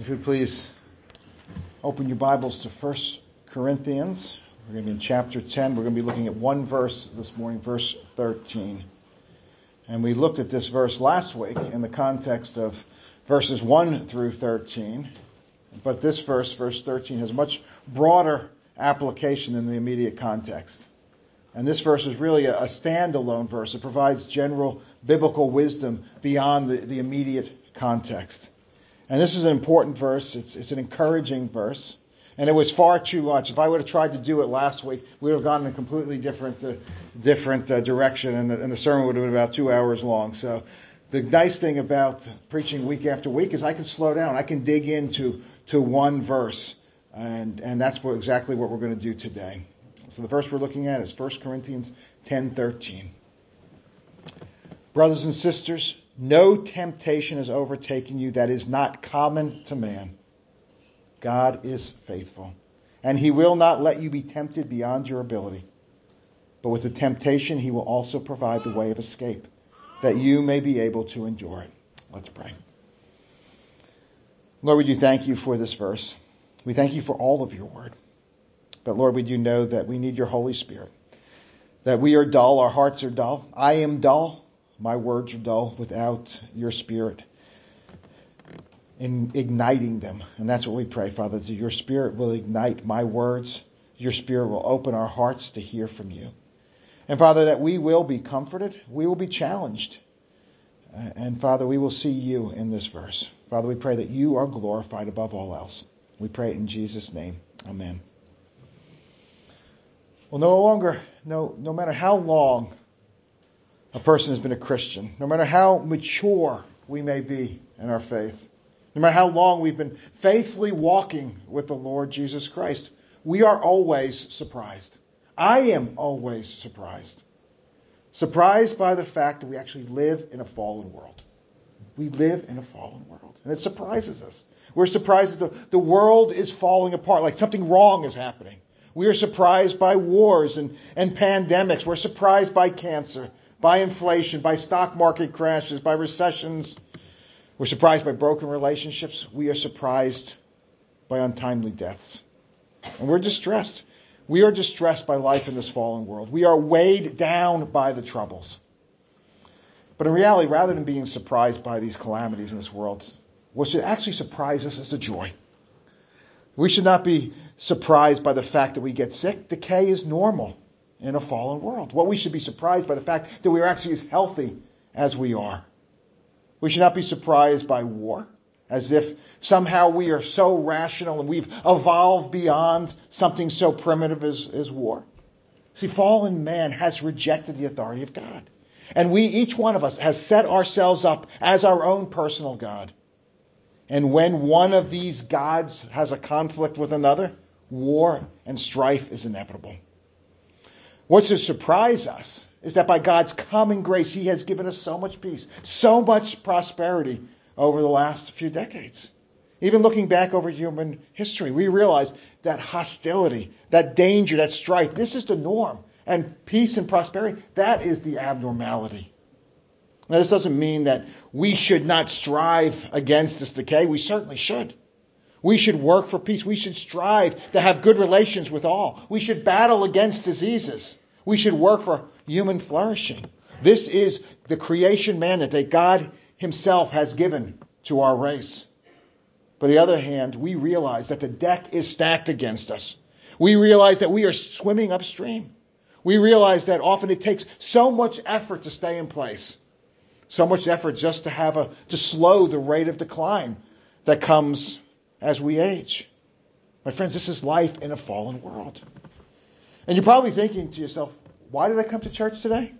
If you please open your Bibles to 1 Corinthians. We're going to be in chapter 10. We're going to be looking at one verse this morning, verse 13. And we looked at this verse last week in the context of verses 1 through 13. But this verse, verse 13, has much broader application in the immediate context. And this verse is really a, standalone verse. It provides general biblical wisdom beyond the, the immediate context. And this is an important verse. It's, it's an encouraging verse. And it was far too much. If I would have tried to do it last week, we would have gone in a completely different, uh, different uh, direction, and the, and the sermon would have been about two hours long. So the nice thing about preaching week after week is I can slow down. I can dig into to one verse, and and that's what, exactly what we're going to do today. So the verse we're looking at is 1 Corinthians 10:13. Brothers and sisters, no temptation has overtaken you that is not common to man. God is faithful, and he will not let you be tempted beyond your ability. But with the temptation, he will also provide the way of escape, that you may be able to endure it. Let's pray. Lord, we do thank you for this verse. We thank you for all of your word. But Lord, we do know that we need your Holy Spirit. That we are dull, our hearts are dull. I am dull. My words are dull without your spirit in igniting them. And that's what we pray, Father, that your spirit will ignite my words. Your spirit will open our hearts to hear from you. And Father, that we will be comforted, we will be challenged. Uh, and Father, we will see you in this verse. Father, we pray that you are glorified above all else. We pray in Jesus' name. Amen. Well, no longer, no, no matter how long a person has been a Christian, no matter how mature we may be in our faith, no matter how long we've been faithfully walking with the Lord Jesus Christ, we are always surprised. I am always surprised. Surprised by the fact that we actually live in a fallen world. We live in a fallen world. And it surprises us. We're surprised that the, the world is falling apart, like something wrong is happening. We are surprised by wars and, and pandemics. We're surprised by cancer by inflation, by stock market crashes, by recessions. We're surprised by broken relationships. We are surprised by untimely deaths. And we're distressed. We are distressed by life in this fallen world. We are weighed down by the troubles. But in reality, rather than being surprised by these calamities in this world, what should actually surprise us is the joy. We should not be surprised by the fact that we get sick. Decay is normal in a fallen world. What we should be surprised by the fact that we are actually as healthy as we are. We should not be surprised by war, as if somehow we are so rational and we've evolved beyond something so primitive as, as war. See, fallen man has rejected the authority of God. And we, each one of us, has set ourselves up as our own personal God. And when one of these gods has a conflict with another, war and strife is inevitable. What should surprise us is that by God's common grace, He has given us so much peace, so much prosperity over the last few decades. Even looking back over human history, we realize that hostility, that danger, that strife, this is the norm. And peace and prosperity, that is the abnormality. Now, this doesn't mean that we should not strive against this decay. We certainly should. We should work for peace. We should strive to have good relations with all. We should battle against diseases. We should work for human flourishing. This is the creation mandate that God Himself has given to our race. But on the other hand, we realize that the deck is stacked against us. We realize that we are swimming upstream. We realize that often it takes so much effort to stay in place. So much effort just to have a, to slow the rate of decline that comes as we age. My friends, this is life in a fallen world. And you're probably thinking to yourself, why did I come to church today?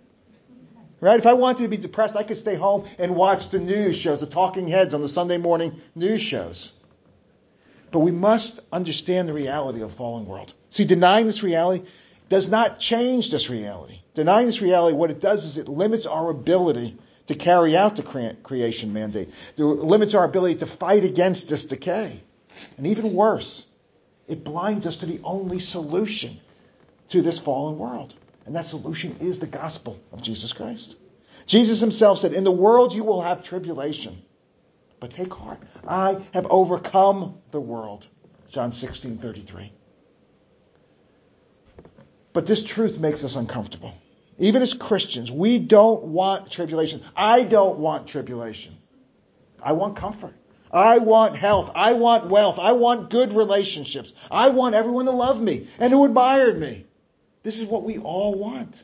Right? If I wanted to be depressed, I could stay home and watch the news shows, the talking heads on the Sunday morning news shows. But we must understand the reality of the fallen world. See, denying this reality does not change this reality. Denying this reality, what it does is it limits our ability to carry out the creation mandate. It limits our ability to fight against this decay. And even worse, it blinds us to the only solution to this fallen world. And that solution is the gospel of Jesus Christ. Jesus himself said, In the world you will have tribulation, but take heart. I have overcome the world. John 16, 33. But this truth makes us uncomfortable. Even as Christians, we don't want tribulation. I don't want tribulation. I want comfort. I want health. I want wealth. I want good relationships. I want everyone to love me and who admired me. This is what we all want.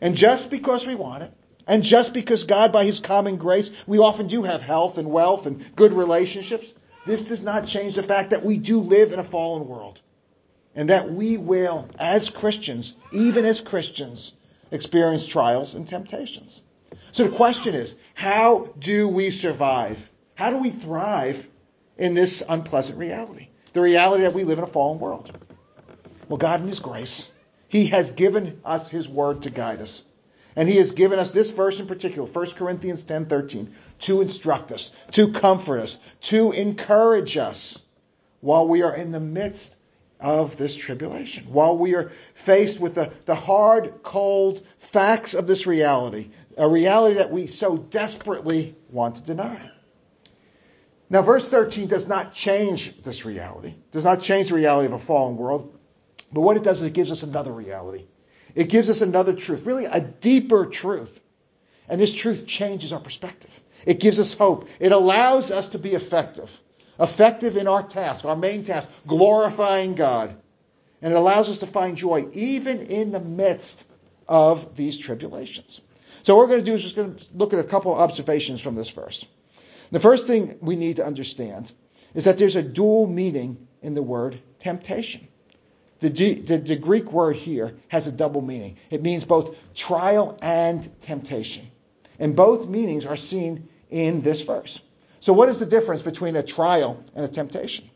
And just because we want it, and just because God, by His common grace, we often do have health and wealth and good relationships, this does not change the fact that we do live in a fallen world. And that we will, as Christians, even as Christians, experience trials and temptations. So the question is, how do we survive? How do we thrive in this unpleasant reality? The reality that we live in a fallen world. Well, God in His grace, He has given us His word to guide us. And he has given us this verse in particular, 1 Corinthians 10 13, to instruct us, to comfort us, to encourage us while we are in the midst of this tribulation, while we are faced with the, the hard, cold facts of this reality, a reality that we so desperately want to deny. Now, verse 13 does not change this reality, does not change the reality of a fallen world, but what it does is it gives us another reality. It gives us another truth, really a deeper truth. And this truth changes our perspective. It gives us hope. It allows us to be effective. Effective in our task, our main task, glorifying God. And it allows us to find joy even in the midst of these tribulations. So what we're going to do is just going to look at a couple of observations from this verse. The first thing we need to understand is that there's a dual meaning in the word temptation. The, the, the, Greek word here has a double meaning. It means both trial and temptation. And both meanings are seen in this verse. So, what is the difference between a trial and a temptation?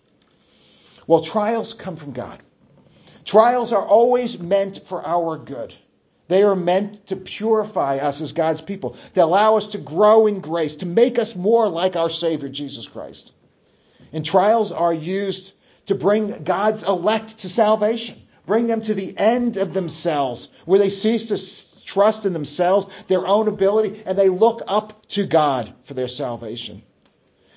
Well, trials come from God. Trials are always meant for our good. They are meant to purify us as God's people, to allow us to grow in grace, to make us more like our Savior, Jesus Christ. And trials are used to bring God's elect to salvation, bring them to the end of themselves, where they cease to trust in themselves, their own ability, and they look up to God for their salvation.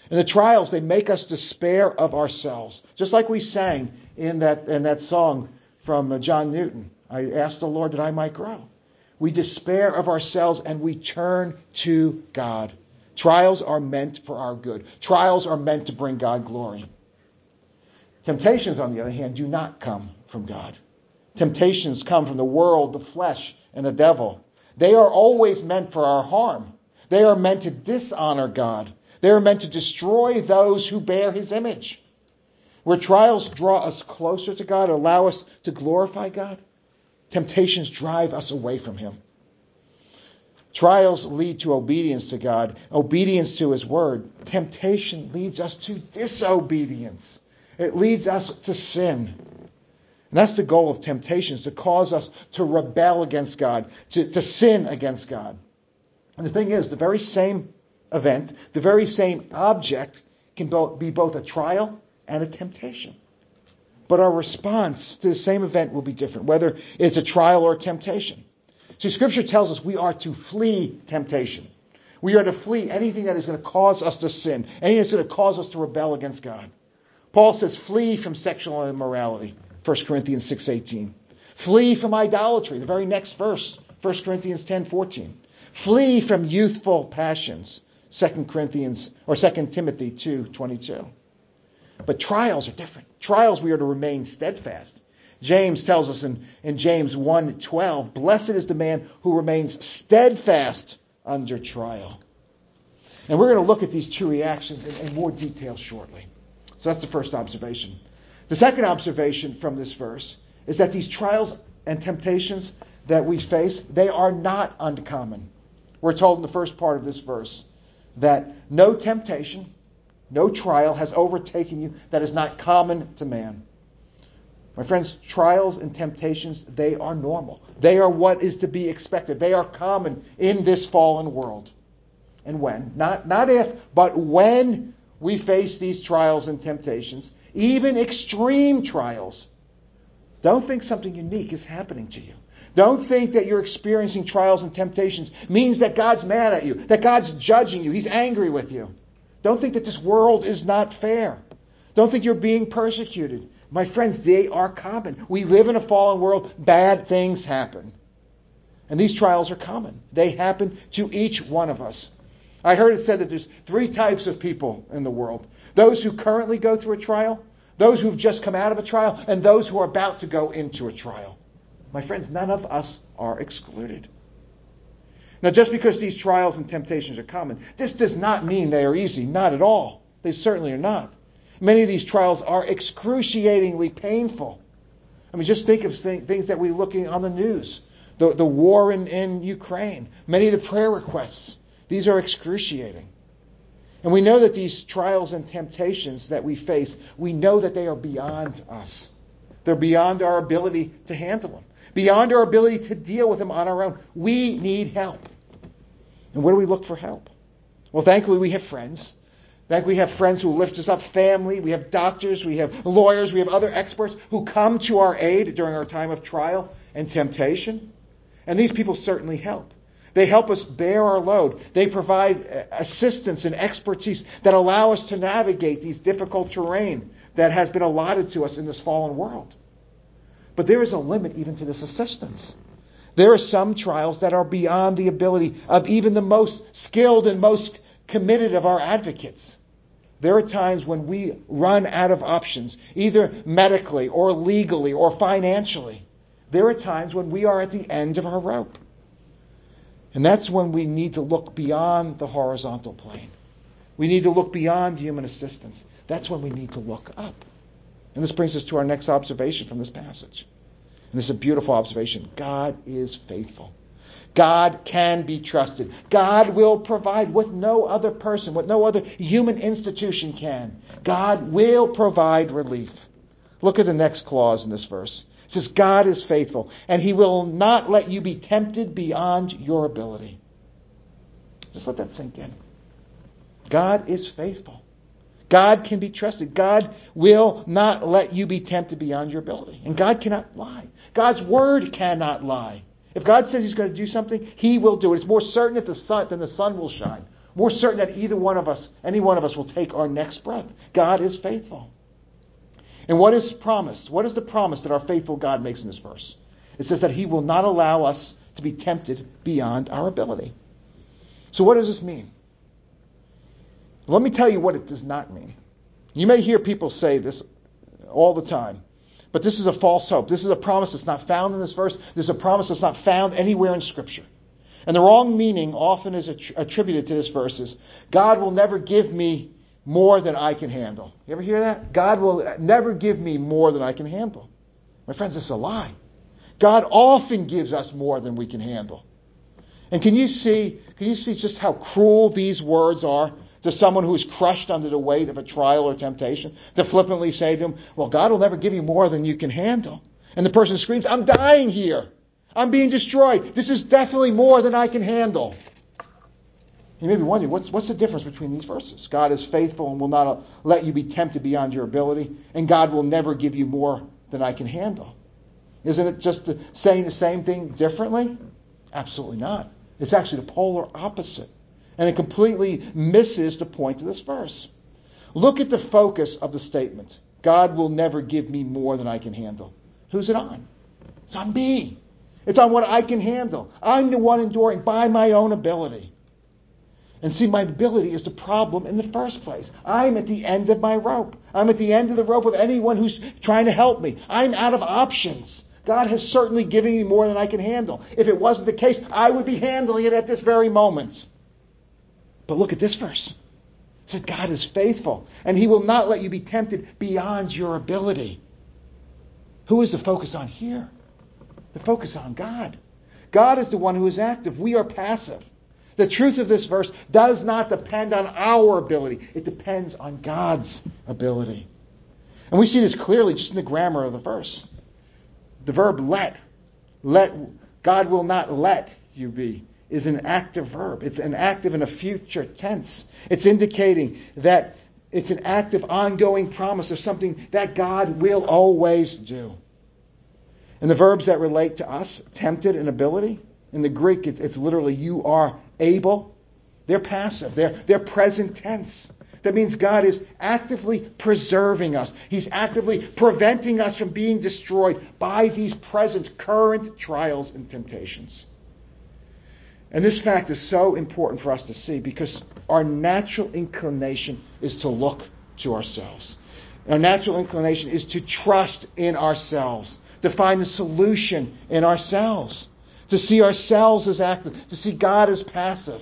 In the trials, they make us despair of ourselves, just like we sang in that, in that song from uh, John Newton. I ask the Lord that I might grow. We despair of ourselves and we turn to God. Trials are meant for our good. Trials are meant to bring God glory. Temptations, on the other hand, do not come from God. Temptations come from the world, the flesh, and the devil. They are always meant for our harm. They are meant to dishonor God. They are meant to destroy those who bear his image. Where trials draw us closer to God, allow us to glorify God, temptations drive us away from him. Trials lead to obedience to God, obedience to his word. Temptation leads us to disobedience. It leads us to sin. And that's the goal of temptations, to cause us to rebel against God, to, to sin against God. And the thing is, the very same event, the very same object can be both a trial and a temptation. But our response to the same event will be different, whether it's a trial or a temptation. See, Scripture tells us we are to flee temptation. We are to flee anything that is going to cause us to sin, anything that's going to cause us to rebel against God. Paul says, flee from sexual immorality, 1 Corinthians 6.18. Flee from idolatry, the very next verse, 1 Corinthians 10.14. Flee from youthful passions, 2 Corinthians or 2 Timothy 2.22. But trials are different. Trials we are to remain steadfast. James tells us in, in James 1.12, blessed is the man who remains steadfast under trial. And we're going to look at these two reactions in, in more detail shortly. So that's the first observation. The second observation from this verse is that these trials and temptations that we face, they are not uncommon. We're told in the first part of this verse that no temptation, no trial has overtaken you that is not common to man. My friends, trials and temptations, they are normal. They are what is to be expected. They are common in this fallen world. And when? Not, not if, but when we face these trials and temptations, even extreme trials. Don't think something unique is happening to you. Don't think that you're experiencing trials and temptations means that God's mad at you, that God's judging you, He's angry with you. Don't think that this world is not fair. Don't think you're being persecuted. My friends, they are common. We live in a fallen world. Bad things happen. And these trials are common. They happen to each one of us. I heard it said that there's three types of people in the world those who currently go through a trial, those who've just come out of a trial, and those who are about to go into a trial. My friends, none of us are excluded. Now, just because these trials and temptations are common, this does not mean they are easy. Not at all. They certainly are not. Many of these trials are excruciatingly painful. I mean, just think of things that we're looking on the news. The, the war in, in Ukraine, many of the prayer requests, these are excruciating. And we know that these trials and temptations that we face, we know that they are beyond us. They're beyond our ability to handle them, beyond our ability to deal with them on our own. We need help. And where do we look for help? Well, thankfully, we have friends. Thankfully, we have friends who lift us up, family, we have doctors, we have lawyers, we have other experts who come to our aid during our time of trial and temptation. And these people certainly help. They help us bear our load. They provide assistance and expertise that allow us to navigate these difficult terrain that has been allotted to us in this fallen world. But there is a limit even to this assistance. There are some trials that are beyond the ability of even the most skilled and most committed of our advocates. There are times when we run out of options, either medically or legally or financially. There are times when we are at the end of our rope. And that's when we need to look beyond the horizontal plane. We need to look beyond human assistance. That's when we need to look up. And this brings us to our next observation from this passage. And this is a beautiful observation. God is faithful. God can be trusted. God will provide what no other person, what no other human institution can. God will provide relief. Look at the next clause in this verse. It says, God is faithful, and he will not let you be tempted beyond your ability. Just let that sink in. God is faithful. God can be trusted. God will not let you be tempted beyond your ability. And God cannot lie. God's word cannot lie. If God says he's going to do something, he will do it. It's more certain that the sun, than the sun will shine. More certain that either one of us, any one of us, will take our next breath. God is faithful. And what is promised? What is the promise that our faithful God makes in this verse? It says that he will not allow us to be tempted beyond our ability. So what does this mean? Let me tell you what it does not mean. You may hear people say this all the time, but this is a false hope. This is a promise that's not found in this verse. This is a promise that's not found anywhere in Scripture. And the wrong meaning often is attributed to this verse is God will never give me more than I can handle. You ever hear that? God will never give me more than I can handle. My friends, this is a lie. God often gives us more than we can handle. And can you see, can you see just how cruel these words are to someone who's crushed under the weight of a trial or temptation? To flippantly say to him, well, God will never give you more than you can handle. And the person screams, I'm dying here. I'm being destroyed. This is definitely more than I can handle. You may be wondering, what's, what's the difference between these verses? God is faithful and will not let you be tempted beyond your ability, and God will never give you more than I can handle. Isn't it just saying the same thing differently? Absolutely not. It's actually the polar opposite. And it completely misses the point of this verse. Look at the focus of the statement God will never give me more than I can handle. Who's it on? It's on me. It's on what I can handle. I'm the one enduring by my own ability. And see, my ability is the problem in the first place. I'm at the end of my rope. I'm at the end of the rope of anyone who's trying to help me. I'm out of options. God has certainly given me more than I can handle. If it wasn't the case, I would be handling it at this very moment. But look at this verse. It says God is faithful, and He will not let you be tempted beyond your ability. Who is the focus on here? The focus on God. God is the one who is active. We are passive. The truth of this verse does not depend on our ability, it depends on God's ability. And we see this clearly just in the grammar of the verse. The verb let, let, God will not let you be, is an active verb. It's an active in a future tense. It's indicating that it's an active, ongoing promise of something that God will always do. And the verbs that relate to us, tempted and ability, in the Greek, it's, it's literally you are able. They're passive. They're, they're present tense. That means God is actively preserving us. He's actively preventing us from being destroyed by these present current trials and temptations. And this fact is so important for us to see because our natural inclination is to look to ourselves. Our natural inclination is to trust in ourselves, to find the solution in ourselves, to see ourselves as active, to see God as passive.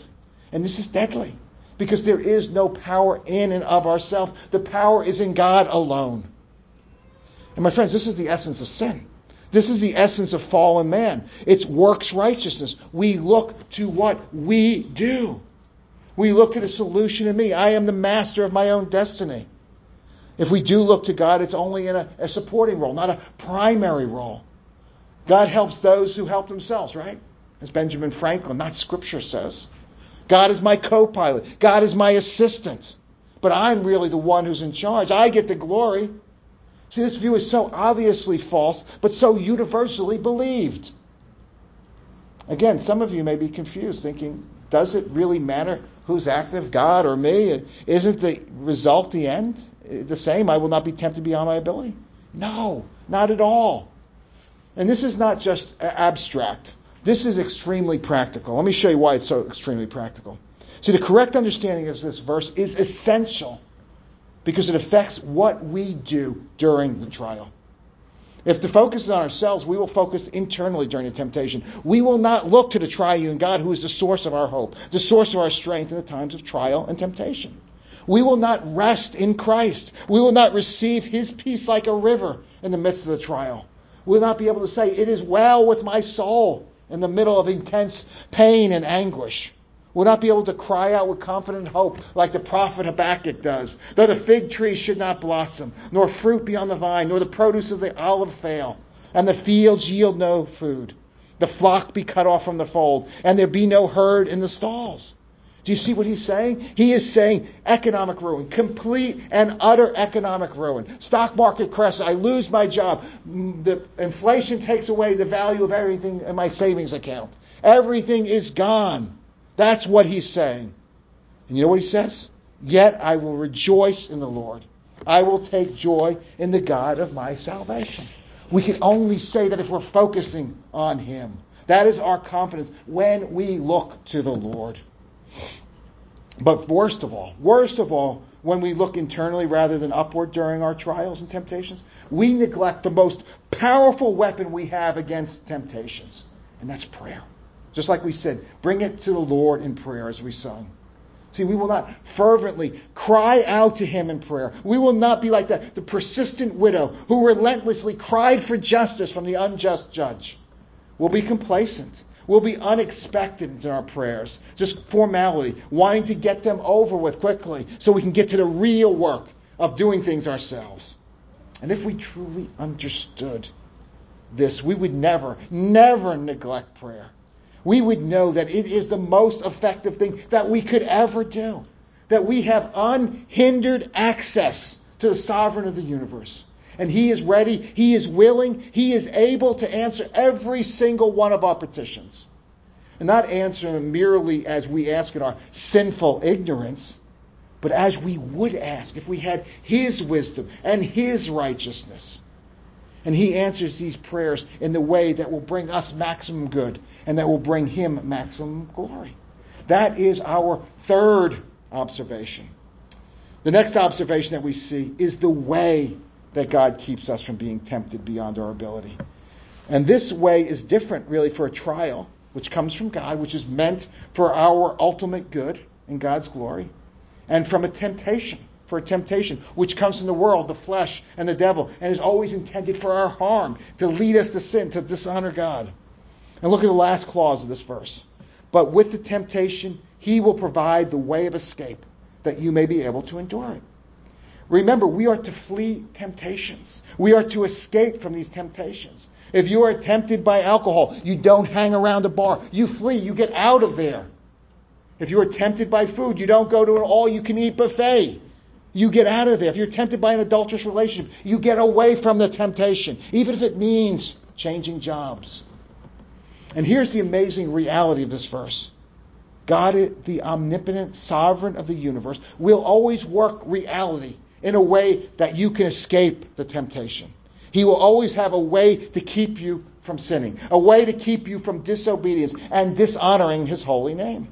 And this is deadly because there is no power in and of ourselves. The power is in God alone. And my friends, this is the essence of sin. This is the essence of fallen man. It's works righteousness. We look to what we do. We look to the solution in me. I am the master of my own destiny. If we do look to God, it's only in a, a supporting role, not a primary role. God helps those who help themselves, right? As Benjamin Franklin, not scripture says. God is my co pilot. God is my assistant. But I'm really the one who's in charge. I get the glory. See, this view is so obviously false, but so universally believed. Again, some of you may be confused, thinking, does it really matter who's active, God or me? Isn't the result the end? The same, I will not be tempted beyond my ability? No, not at all. And this is not just abstract. This is extremely practical. Let me show you why it's so extremely practical. See, the correct understanding of this verse is essential because it affects what we do during the trial. If the focus is on ourselves, we will focus internally during the temptation. We will not look to the triune God who is the source of our hope, the source of our strength in the times of trial and temptation. We will not rest in Christ. We will not receive his peace like a river in the midst of the trial. We will not be able to say, It is well with my soul in the middle of intense pain and anguish will not be able to cry out with confident hope like the prophet Habakkuk does. Though the fig tree should not blossom, nor fruit be on the vine, nor the produce of the olive fail, and the fields yield no food, the flock be cut off from the fold, and there be no herd in the stalls. Do you see what he's saying? He is saying economic ruin, complete and utter economic ruin. Stock market crashes. I lose my job. Mm, the inflation takes away the value of everything in my savings account. Everything is gone. That's what he's saying. And you know what he says? Yet I will rejoice in the Lord. I will take joy in the God of my salvation. We can only say that if we're focusing on him. That is our confidence when we look to the Lord. But worst of all, worst of all, when we look internally rather than upward during our trials and temptations, we neglect the most powerful weapon we have against temptations, and that's prayer. Just like we said, bring it to the Lord in prayer as we sung. See, we will not fervently cry out to him in prayer. We will not be like the, the persistent widow who relentlessly cried for justice from the unjust judge. We'll be complacent. We'll be unexpected in our prayers, just formality, wanting to get them over with quickly so we can get to the real work of doing things ourselves. And if we truly understood this, we would never, never neglect prayer we would know that it is the most effective thing that we could ever do. That we have unhindered access to the sovereign of the universe. And he is ready, he is willing, he is able to answer every single one of our petitions. And not answer them merely as we ask in our sinful ignorance, but as we would ask if we had his wisdom and his righteousness. And he answers these prayers in the way that will bring us maximum good and that will bring him maximum glory. That is our third observation. The next observation that we see is the way that God keeps us from being tempted beyond our ability. And this way is different, really, for a trial, which comes from God, which is meant for our ultimate good and God's glory, and from a temptation for a temptation, which comes from the world, the flesh, and the devil, and is always intended for our harm, to lead us to sin, to dishonor God. And look at the last clause of this verse. But with the temptation, he will provide the way of escape, that you may be able to endure it. Remember, we are to flee temptations. We are to escape from these temptations. If you are tempted by alcohol, you don't hang around a bar. You flee. You get out of there. If you are tempted by food, you don't go to an all you can eat buffet. You get out of there. If you're tempted by an adulterous relationship, you get away from the temptation, even if it means changing jobs. And here's the amazing reality of this verse God, the omnipotent sovereign of the universe, will always work reality in a way that you can escape the temptation. He will always have a way to keep you from sinning, a way to keep you from disobedience and dishonoring his holy name.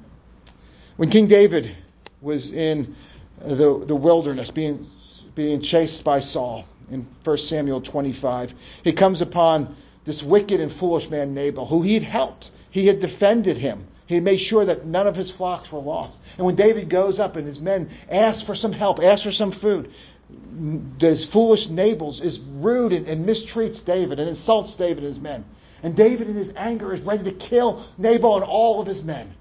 When King David was in the, the wilderness, being, being chased by Saul in 1 Samuel 25, he comes upon this wicked and foolish man, Nabal, who he had helped. He had defended him. He made sure that none of his flocks were lost. And when David goes up and his men ask for some help, ask for some food, this foolish Nabal is rude and, and, mistreats David and insults David and his men. And David, in his anger, is ready to kill Nabal and all of his men.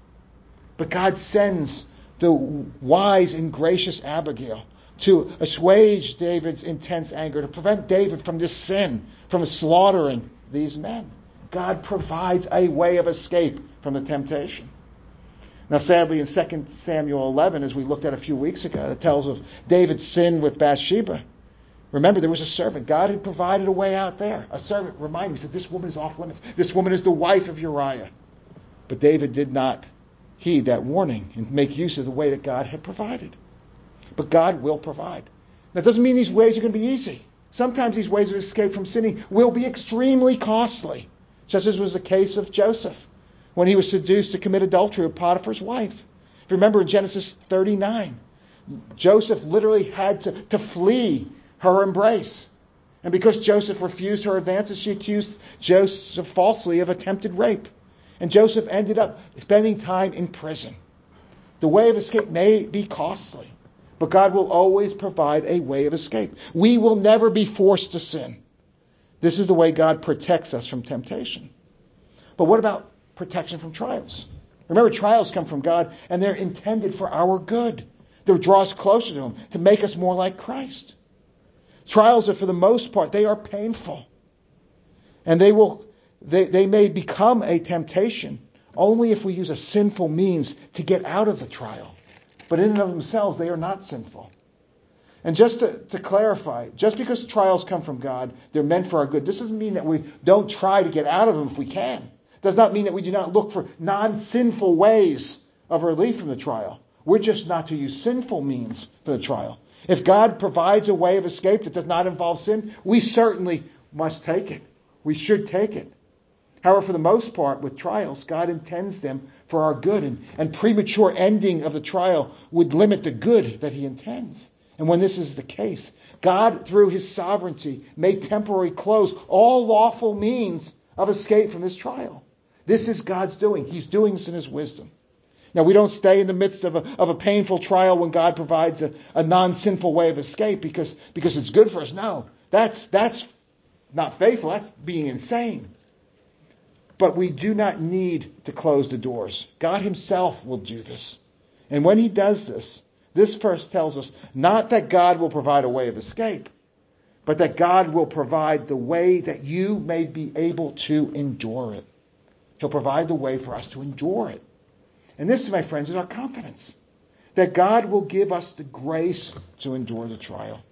But God sends the wise and gracious Abigail to assuage David's intense anger, to prevent David from this sin, from slaughtering these men. God provides a way of escape from the temptation. Now, sadly, in 2 Samuel 11, as we looked at a few weeks ago, it tells of David's sin with Bathsheba. Remember, there was a servant. God had provided a way out there. A servant reminded me, said, This woman is off limits. This woman is the wife of Uriah. But David did not heed that warning and make use of the way that God had provided. But God will provide. That doesn't mean these ways are going to be easy. Sometimes these ways of escape from sinning will be extremely costly, such as was the case of Joseph when he was seduced to commit adultery with Potiphar's wife. If you remember in Genesis 39, Joseph literally had to, to flee her embrace. And because Joseph refused her advances, she accused Joseph falsely of attempted rape. And Joseph ended up spending time in prison. The way of escape may be costly, but God will always provide a way of escape. We will never be forced to sin. This is the way God protects us from temptation. But what about protection from trials. Remember, trials come from God and they're intended for our good. They draw us closer to Him, to make us more like Christ. Trials are, for the most part, they are painful. And they will, they, they may become a temptation only if we use a sinful means to get out of the trial. But in and of themselves, they are not sinful. And just to, to, clarify, just because trials come from God, they're meant for our good. This doesn't mean that we don't try to get out of them if we can It does not mean that we do not look for non sinful ways of relief from the trial. We're just not to use sinful means for the trial. If God provides a way of escape that does not involve sin, we certainly must take it. We should take it. However, for the most part, with trials, God intends them for our good, and, and premature ending of the trial would limit the good that He intends. And when this is the case, God, through His sovereignty, may temporarily close all lawful means of escape from this trial. This is God's doing. He's doing this in His wisdom. Now, we don't stay in the midst of a, of a painful trial when God provides a, a non sinful way of escape because, because it's good for us. No, that's, that's not faithful. That's being insane. But we do not need to close the doors. God Himself will do this. And when He does this, this verse tells us not that God will provide a way of escape, but that God will provide the way that you may be able to endure it. He'll provide the way for us to endure it. And this, my friends, is our confidence that God will give us the grace to endure the trial.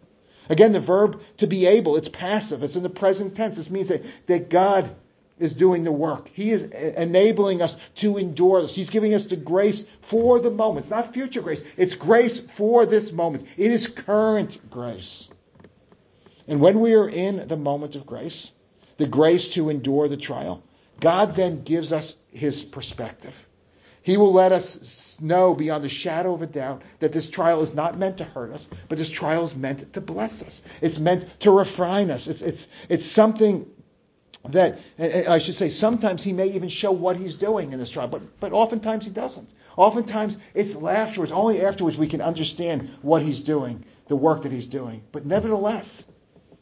Again, the verb to be able, it's passive, it's in the present tense. This means that, that God is doing the work. He is enabling us to endure this. He's giving us the grace for the moment. It's not future grace, it's grace for this moment. It is current grace. And when we are in the moment of grace, the grace to endure the trial, God then gives us his perspective. He will let us know beyond the shadow of a doubt that this trial is not meant to hurt us, but this trial is meant to bless us. It's meant to refine us. It's, it's, it's something that, eh, eh, I should say, sometimes he may even show what he's doing in this trial, but, but oftentimes he doesn't. Oftentimes it's afterwards, only afterwards we can understand what he's doing, the work that he's doing. But nevertheless,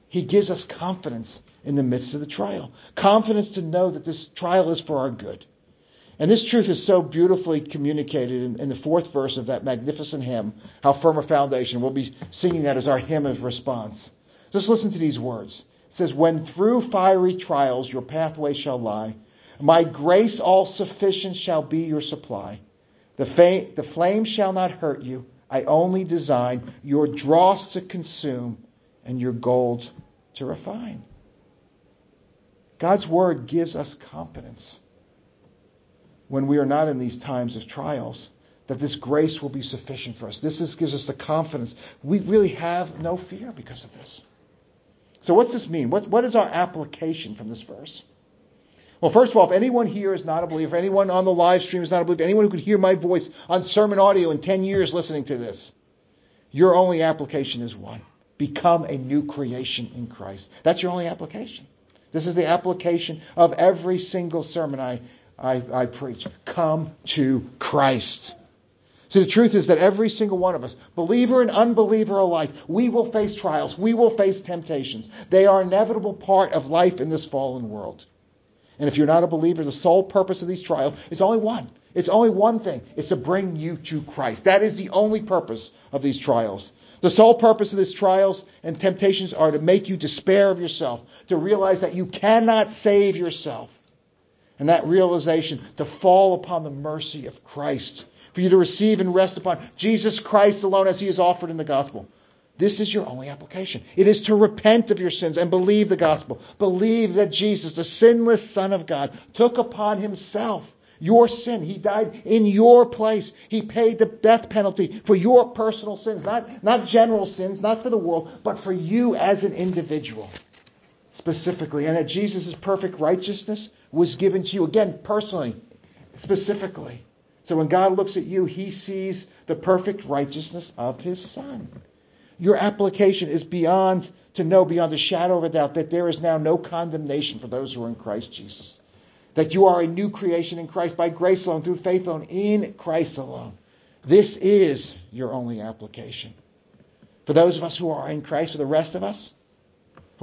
he gives us confidence in the midst of the trial. Confidence to know that this trial is for our good. And this truth is so beautifully communicated in, in, the fourth verse of that magnificent hymn, How Firm a Foundation. We'll be singing that as our hymn of response. Just listen to these words. Says, When through fiery trials your pathway shall lie, my grace all sufficient shall be your supply. The, fa- the flame shall not hurt you. I only design your dross to consume and your gold to refine. God's word gives us confidence. when we are not in these times of trials, that this grace will be sufficient for us. This is, gives us the confidence. We really have no fear because of this. So, what's this mean? What, what is our application from this verse? Well, first of all, if anyone here is not a believer, anyone on the live stream is not a believer, anyone who could hear my voice on sermon audio in 10 years listening to this, your only application is one become a new creation in Christ. That's your only application. This is the application of every single sermon I, I, I preach. Come to Christ. See, the truth is that every single one of us, believer and unbeliever alike, we will face trials. We will face temptations. They are an inevitable part of life in this fallen world. And if you're not a believer, the sole purpose of these trials is only one. It's only one thing. It's to bring you to Christ. That is the only purpose of these trials. The sole purpose of these trials and temptations are to make you despair of yourself, to realize that you cannot save yourself. And that realization to fall upon the mercy of Christ, for you to receive and rest upon Jesus Christ alone as he is offered in the gospel. This is your only application. It is to repent of your sins and believe the gospel. Believe that Jesus, the sinless Son of God, took upon himself your sin. He died in your place. He paid the death penalty for your personal sins, not, not general sins, not for the world, but for you as an individual specifically. And that Jesus' perfect righteousness was given to you, again, personally, specifically. So when God looks at you, he sees the perfect righteousness of his Son your application is beyond to know beyond a shadow of a doubt that there is now no condemnation for those who are in Christ Jesus. That you are a new creation in Christ by grace alone, through faith alone, in Christ alone. This is your only application. For those of us who are in Christ, for the rest of us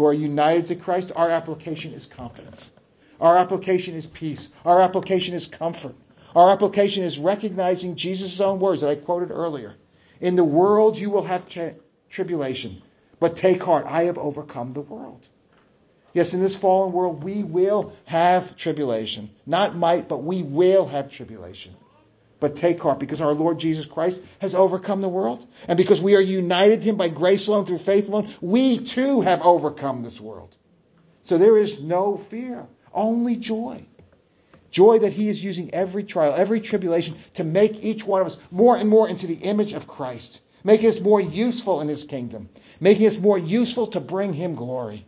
who are united to Christ, our application is confidence. Our application is peace. Our application is comfort. Our application is recognizing Jesus' own words that I quoted earlier. In the world you will have tribulation. But take heart, I have overcome the world. Yes, in this fallen world, we will have tribulation. Not might, but we will have tribulation. But take heart, because our Lord Jesus Christ has overcome the world. And because we are united to Him by grace alone, through faith alone, we too have overcome this world. So there is no fear, only joy. Joy that He is using every trial, every tribulation to make each one of us more and more into the image of Christ making us more useful in his kingdom, making us more useful to bring him glory.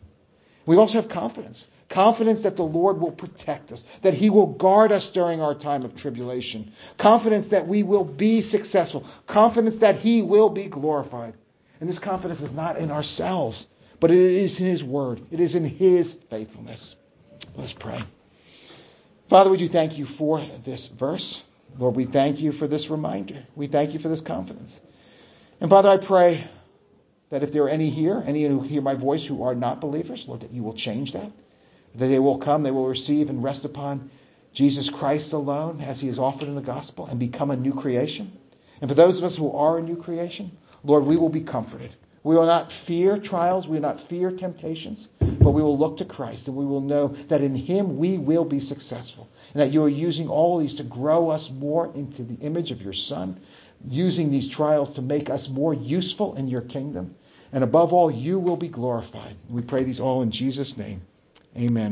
We also have confidence. Confidence that the Lord will protect us, that He will guard us during our time of tribulation. Confidence that we will be successful. Confidence that He will be glorified. And this confidence is not in ourselves, but it is in His Word. It is in His faithfulness. Let's pray. Father, we do thank you for this verse. Lord, we thank you for this reminder. We thank you for this confidence. And Father, I pray that if there are any here, any who hear my voice who are not believers, Lord, that you will change that. That they will come, they will receive and rest upon Jesus Christ alone as he is offered in the gospel and become a new creation. And for those of us who are a new creation, Lord, we will be comforted. We will not fear trials, we will not fear temptations, but we will look to Christ and we will know that in him we will be successful. And that you are using all these to grow us more into the image of your Son using these trials to make us more useful in your kingdom. And above all, you will be glorified. We pray these all in Jesus' name. Amen.